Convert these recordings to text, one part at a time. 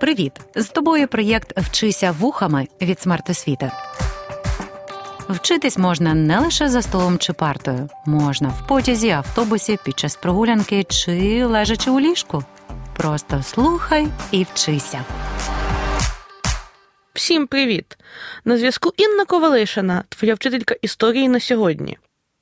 Привіт! З тобою проєкт Вчися вухами від смертосвіти. Вчитись можна не лише за столом чи партою, можна в потязі, автобусі, під час прогулянки чи лежачи у ліжку. Просто слухай і вчися. Всім привіт! На зв'язку Інна Ковалишина, твоя вчителька історії на сьогодні.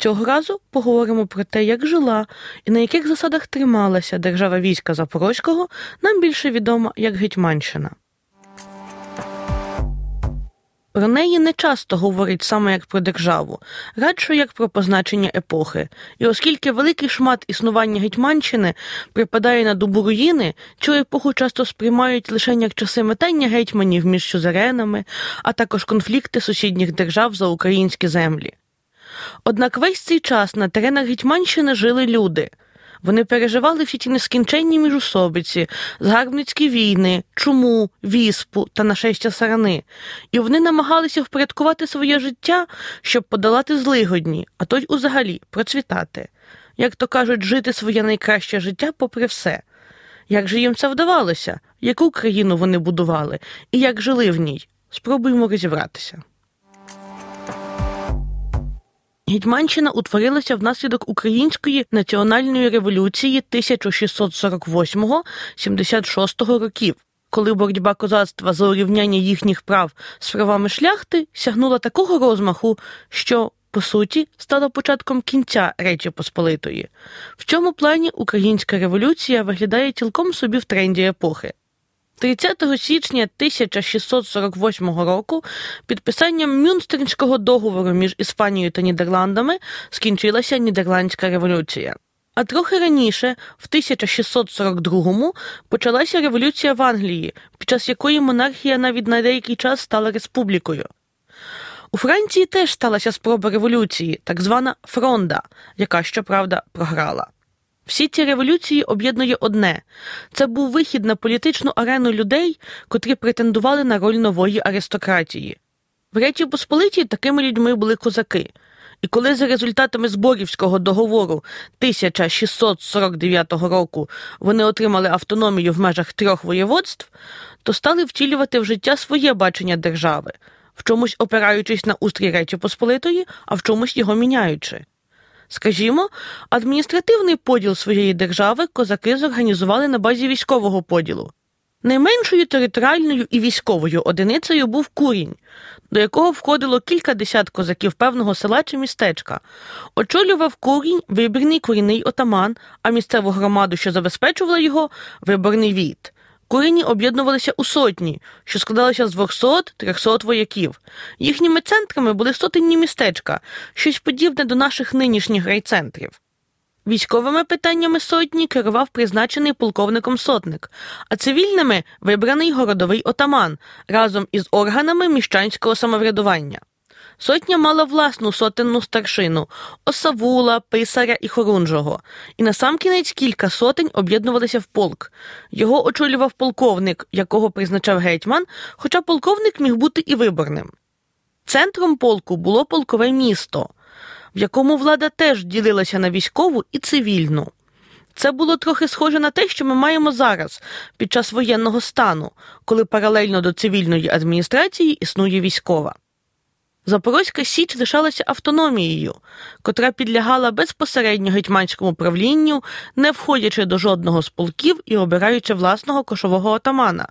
Цього разу поговоримо про те, як жила і на яких засадах трималася держава війська Запорозького, нам більше відома як Гетьманщина. Про неї не часто говорять саме як про державу, радше як про позначення епохи. І оскільки великий шмат існування Гетьманщини припадає на добу руїни, цю епоху часто сприймають лише як часи метання гетьманів між сюзеренами, а також конфлікти сусідніх держав за українські землі. Однак весь цей час на теренах Гетьманщини жили люди. Вони переживали всі ті нескінченні міжусобиці, згарбницькі війни, чуму, віспу та нашестя сарани, і вони намагалися впорядкувати своє життя, щоб подолати злигодні, а то й узагалі процвітати. Як то кажуть, жити своє найкраще життя попри все. Як же їм це вдавалося? Яку країну вони будували і як жили в ній? Спробуємо розібратися. Гетьманщина утворилася внаслідок української національної революції 1648-76 років, коли боротьба козацтва за урівняння їхніх прав з правами шляхти сягнула такого розмаху, що по суті, стала початком кінця Речі Посполитої. В цьому плані українська революція виглядає цілком собі в тренді епохи. 30 січня 1648 року підписанням Мюнстернського договору між Іспанією та Нідерландами скінчилася Нідерландська революція. А трохи раніше, в 1642-му, почалася революція в Англії, під час якої монархія навіть на деякий час стала республікою. У Франції теж сталася спроба революції, так звана Фронда, яка, щоправда, програла. Всі ці революції об'єднує одне це був вихід на політичну арену людей, котрі претендували на роль нової аристократії. В Речі Посполитій такими людьми були козаки. І коли за результатами Зборівського договору 1649 року вони отримали автономію в межах трьох воєводств, то стали втілювати в життя своє бачення держави, в чомусь опираючись на устрій Речі Посполитої, а в чомусь його міняючи. Скажімо, адміністративний поділ своєї держави козаки зорганізували на базі військового поділу. Найменшою територіальною і військовою одиницею був курінь, до якого входило кілька десят козаків певного села чи містечка. Очолював курінь вибірний курінний отаман, а місцеву громаду, що забезпечувала його, виборний війт. Курені об'єднувалися у сотні, що складалися з 200-300 вояків. Їхніми центрами були сотенні містечка, щось подібне до наших нинішніх райцентрів. Військовими питаннями сотні керував призначений полковником сотник, а цивільними вибраний городовий отаман разом із органами міщанського самоврядування. Сотня мала власну сотенну старшину осавула, писаря і хорунжого, і насамкінець кілька сотень об'єднувалися в полк. Його очолював полковник, якого призначав гетьман, хоча полковник міг бути і виборним. Центром полку було полкове місто, в якому влада теж ділилася на військову і цивільну. Це було трохи схоже на те, що ми маємо зараз, під час воєнного стану, коли паралельно до цивільної адміністрації існує військова. Запорозька Січ лишалася автономією, котра підлягала безпосередньо гетьманському правлінню, не входячи до жодного з полків і обираючи власного кошового отамана,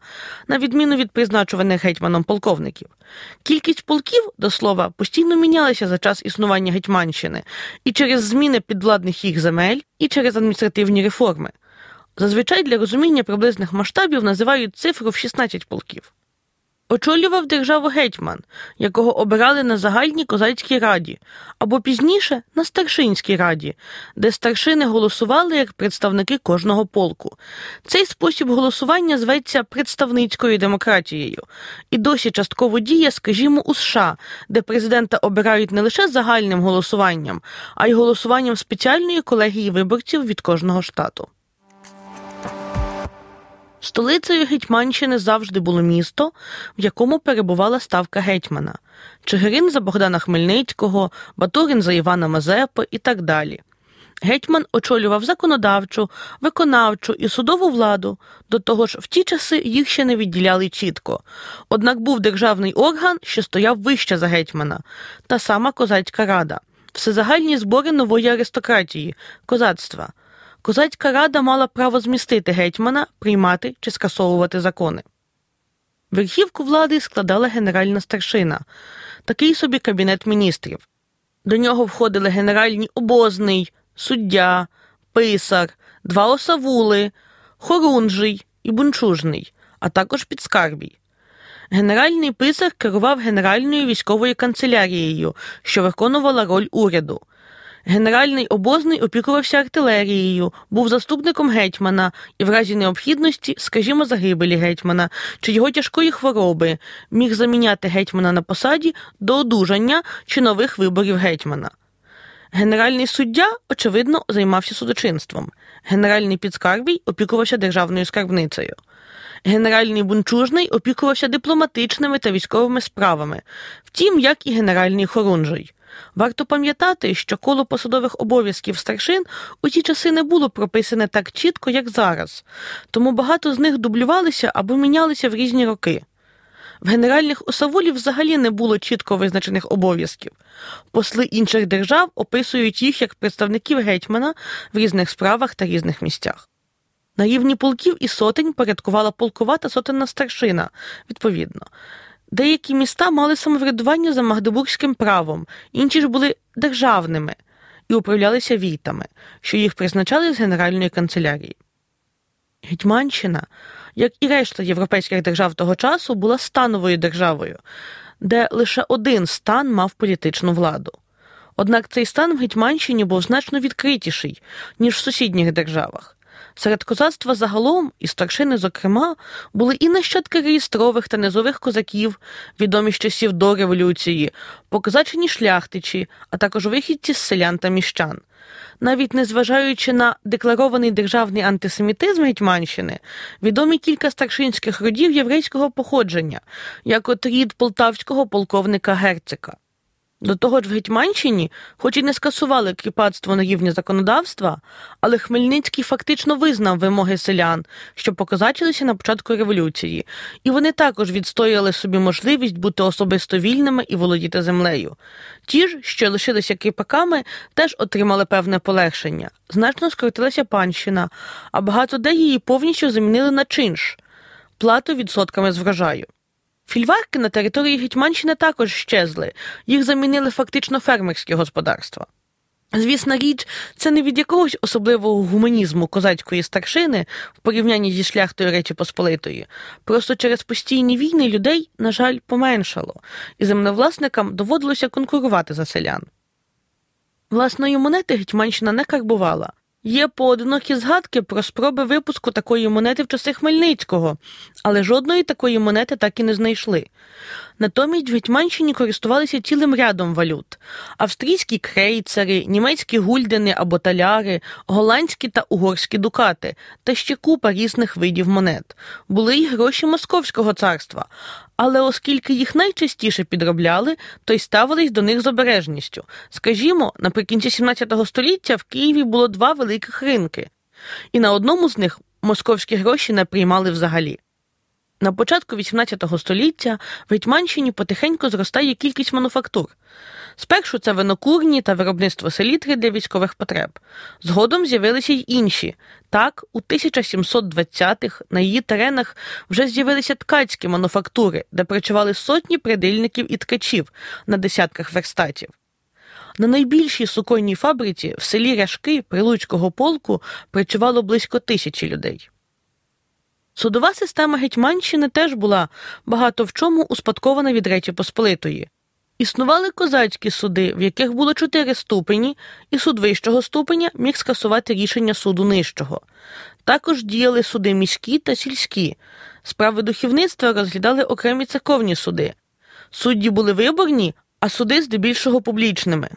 на відміну від призначуваних гетьманом полковників. Кількість полків, до слова, постійно мінялася за час існування Гетьманщини і через зміни підвладних їх земель, і через адміністративні реформи. Зазвичай для розуміння приблизних масштабів називають цифру в 16 полків. Очолював державу гетьман, якого обирали на загальній козацькій раді, або пізніше на старшинській раді, де старшини голосували як представники кожного полку. Цей спосіб голосування зветься представницькою демократією і досі частково діє, скажімо, у США, де президента обирають не лише загальним голосуванням, а й голосуванням спеціальної колегії виборців від кожного штату. Столицею Гетьманщини завжди було місто, в якому перебувала ставка гетьмана Чигирин за Богдана Хмельницького, Батурин за Івана Мазепи і так далі. Гетьман очолював законодавчу, виконавчу і судову владу, до того ж, в ті часи їх ще не відділяли чітко. Однак був державний орган, що стояв вище за гетьмана, та сама козацька рада, всезагальні збори нової аристократії, козацтва. Козацька рада мала право змістити гетьмана, приймати чи скасовувати закони. Верхівку влади складала генеральна старшина, такий собі кабінет міністрів. До нього входили генеральні обозний, суддя, писар, два осавули, хорунжий і бунчужний, а також підскарбій. Генеральний писар керував Генеральною військовою канцелярією, що виконувала роль уряду. Генеральний обозний опікувався артилерією, був заступником гетьмана і в разі необхідності, скажімо, загибелі гетьмана чи його тяжкої хвороби, міг заміняти гетьмана на посаді до одужання чи нових виборів гетьмана. Генеральний суддя, очевидно, займався судочинством. Генеральний підскарбій опікувався державною скарбницею. Генеральний бунчужний опікувався дипломатичними та військовими справами, втім, як і генеральний хорунжий. Варто пам'ятати, що коло посадових обов'язків старшин у ті часи не було прописане так чітко, як зараз, тому багато з них дублювалися або мінялися в різні роки. В генеральних осавулів взагалі не було чітко визначених обов'язків. Посли інших держав описують їх як представників гетьмана в різних справах та різних місцях. На рівні полків і сотень порядкувала полкова та сотенна старшина, відповідно. Деякі міста мали самоврядування за магдебурзьким правом, інші ж були державними і управлялися війтами, що їх призначали з Генеральної канцелярії. Гетьманщина, як і решта європейських держав того часу, була становою державою, де лише один стан мав політичну владу. Однак цей стан в Гетьманщині був значно відкритіший, ніж в сусідніх державах. Серед козацтва загалом, і старшини, зокрема, були і нащадки реєстрових та низових козаків, відомі з часів до революції, покозачені шляхтичі, а також вихідці з селян та міщан. Навіть незважаючи на декларований державний антисемітизм Гетьманщини, відомі кілька старшинських родів єврейського походження, як от рід полтавського полковника Герцика. До того ж в Гетьманщині, хоч і не скасували кріпацтво на рівні законодавства, але Хмельницький фактично визнав вимоги селян, що покозачилися на початку революції, і вони також відстояли собі можливість бути особисто вільними і володіти землею. Ті ж, що лишилися кріпаками, теж отримали певне полегшення. Значно скоротилася панщина, а багато де її повністю замінили на чинш плату відсотками з врожаю. Фільварки на території Гетьманщини також щезли, їх замінили фактично фермерські господарства. Звісна річ, це не від якогось особливого гуманізму козацької старшини в порівнянні зі шляхтою Речі Посполитої. Просто через постійні війни людей, на жаль, поменшало, і землевласникам доводилося конкурувати за селян. Власної монети Гетьманщина не карбувала, Є поодинокі згадки про спроби випуску такої монети в часи Хмельницького, але жодної такої монети так і не знайшли. Натомість в Гетьманщині користувалися цілим рядом валют: австрійські крейцери, німецькі гульдени або таляри, голландські та угорські дукати та ще купа різних видів монет. Були й гроші Московського царства, але оскільки їх найчастіше підробляли, то й ставились до них з обережністю. Скажімо, наприкінці 17 століття в Києві було два великих ринки, і на одному з них московські гроші не приймали взагалі. На початку XVIII століття в Гетьманщині потихеньку зростає кількість мануфактур. Спершу це винокурні та виробництво селітри для військових потреб. Згодом з'явилися й інші. Так, у 1720-х на її теренах вже з'явилися ткацькі мануфактури, де працювали сотні придильників і ткачів на десятках верстатів. На найбільшій суконній фабриці в селі Ряшки Прилуцького полку працювало близько тисячі людей. Судова система Гетьманщини теж була багато в чому успадкована від Речі Посполитої. Існували козацькі суди, в яких було чотири ступені, і суд вищого ступеня міг скасувати рішення суду нижчого. Також діяли суди міські та сільські. Справи духовництва розглядали окремі церковні суди. Судді були виборні, а суди здебільшого публічними.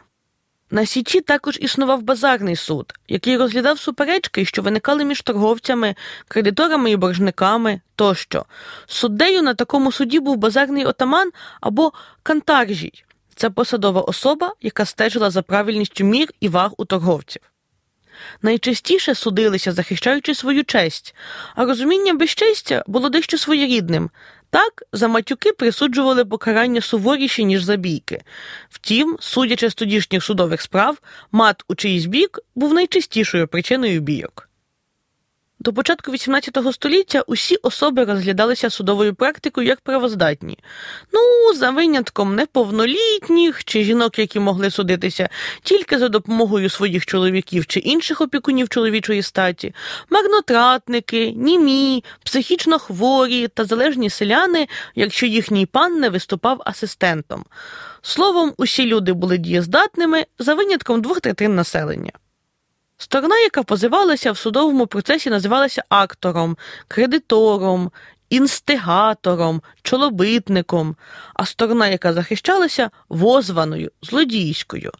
На Січі також існував базарний суд, який розглядав суперечки, що виникали між торговцями, кредиторами і боржниками тощо. Суддею на такому суді був базарний отаман або кантаржій. Це посадова особа, яка стежила за правильністю мір і ваг у торговців. найчастіше судилися, захищаючи свою честь, а розуміння безчестя було дещо своєрідним. Так, за матюки присуджували покарання суворіші, ніж за бійки. Втім, судячи з тодішніх судових справ, мат у чийсь бік був найчастішою причиною бійок. До початку XVIII століття усі особи розглядалися судовою практикою як правоздатні. Ну, за винятком неповнолітніх чи жінок, які могли судитися тільки за допомогою своїх чоловіків чи інших опікунів чоловічої статі, марнотратники, німі, психічно хворі та залежні селяни, якщо їхній пан не виступав асистентом. Словом, усі люди були дієздатними за винятком двох третин населення. Сторона, яка позивалася в судовому процесі, називалася актором, кредитором, інстигатором, чолобитником, а сторона, яка захищалася, возваною, злодійською.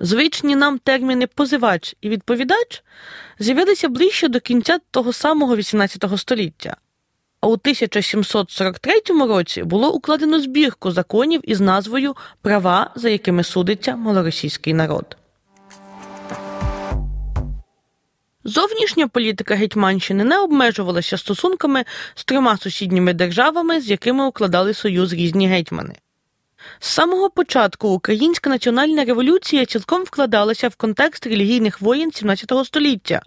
Звичні нам терміни позивач і відповідач з'явилися ближче до кінця того самого XVIII століття. А у 1743 році було укладено збірку законів із назвою Права, за якими судиться малоросійський народ. Зовнішня політика Гетьманщини не обмежувалася стосунками з трьома сусідніми державами, з якими укладали союз різні гетьмани. З самого початку українська національна революція цілком вкладалася в контекст релігійних воєн XVII століття,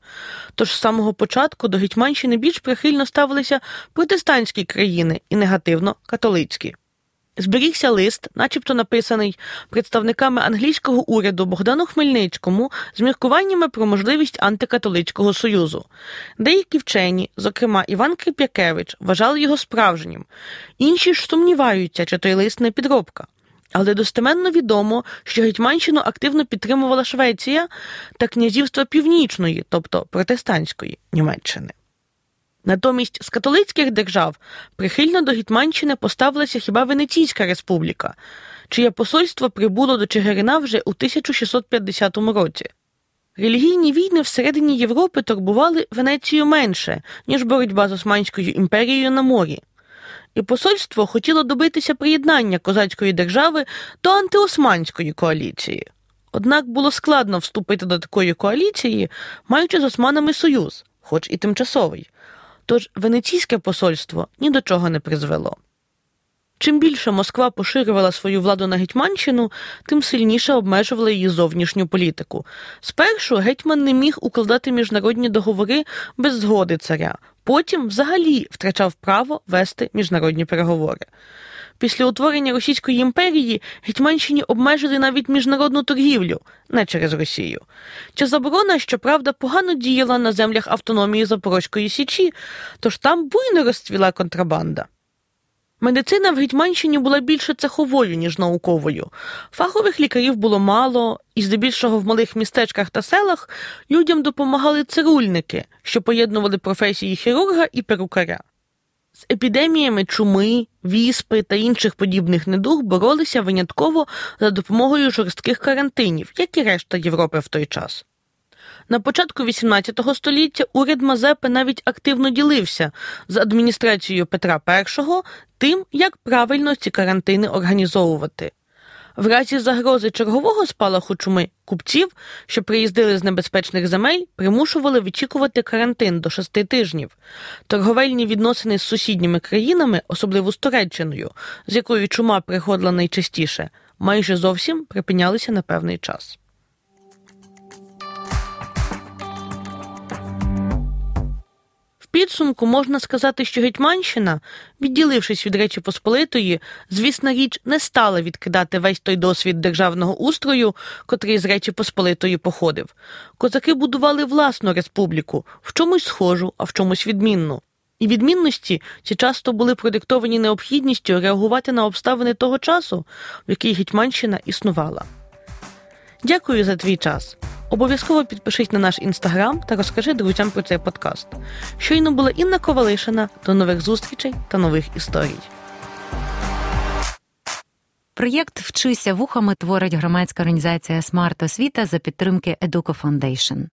тож з самого початку до Гетьманщини більш прихильно ставилися протестантські країни і негативно католицькі. Зберігся лист, начебто написаний представниками англійського уряду Богдану Хмельницькому з міркуваннями про можливість антикатолицького союзу. Деякі вчені, зокрема Іван Крип'якевич, вважали його справжнім, інші ж сумніваються, чи той лист не підробка. Але достеменно відомо, що Гетьманщину активно підтримувала Швеція та князівство Північної, тобто протестантської Німеччини. Натомість з католицьких держав прихильно до Гетьманщини поставилася хіба Венеційська республіка, чиє посольство прибуло до Чигирина вже у 1650 році. Релігійні війни всередині Європи турбували Венецію менше, ніж боротьба з Османською імперією на морі. І посольство хотіло добитися приєднання козацької держави до антиосманської коаліції. Однак було складно вступити до такої коаліції, маючи з османами союз, хоч і тимчасовий. Тож Венеційське посольство ні до чого не призвело. Чим більше Москва поширювала свою владу на Гетьманщину, тим сильніше обмежувала її зовнішню політику. Спершу гетьман не міг укладати міжнародні договори без згоди царя, потім взагалі втрачав право вести міжнародні переговори. Після утворення Російської імперії Гетьманщині обмежили навіть міжнародну торгівлю, не через Росію. Ця заборона, щоправда, погано діяла на землях автономії Запорозької Січі, тож там буйно розцвіла контрабанда. Медицина в Гетьманщині була більше цеховою, ніж науковою. Фахових лікарів було мало, і здебільшого в малих містечках та селах людям допомагали цирульники, що поєднували професії хірурга і перукаря. З епідеміями чуми, віспи та інших подібних недуг боролися винятково за допомогою жорстких карантинів, як і решта Європи в той час. На початку XVIII століття уряд Мазепи навіть активно ділився з адміністрацією Петра І тим, як правильно ці карантини організовувати. В разі загрози чергового спалаху чуми купців, що приїздили з небезпечних земель, примушували вичікувати карантин до шести тижнів. Торговельні відносини з сусідніми країнами, особливо з Туреччиною, з якою чума приходила найчастіше, майже зовсім припинялися на певний час. Підсумку можна сказати, що Гетьманщина, відділившись від Речі Посполитої, звісна річ, не стала відкидати весь той досвід державного устрою, котрий з Речі Посполитої походив. Козаки будували власну республіку, в чомусь схожу, а в чомусь відмінну. І відмінності ці часто були продиктовані необхідністю реагувати на обставини того часу, в який Гетьманщина існувала. Дякую за твій час. Обов'язково підпишись на наш інстаграм та розкажи друзям про цей подкаст. Щойно була Інна Ковалишина. До нових зустрічей та нових історій. Проєкт Вчися вухами творить громадська організація Смарт Освіта за підтримки Educo Foundation.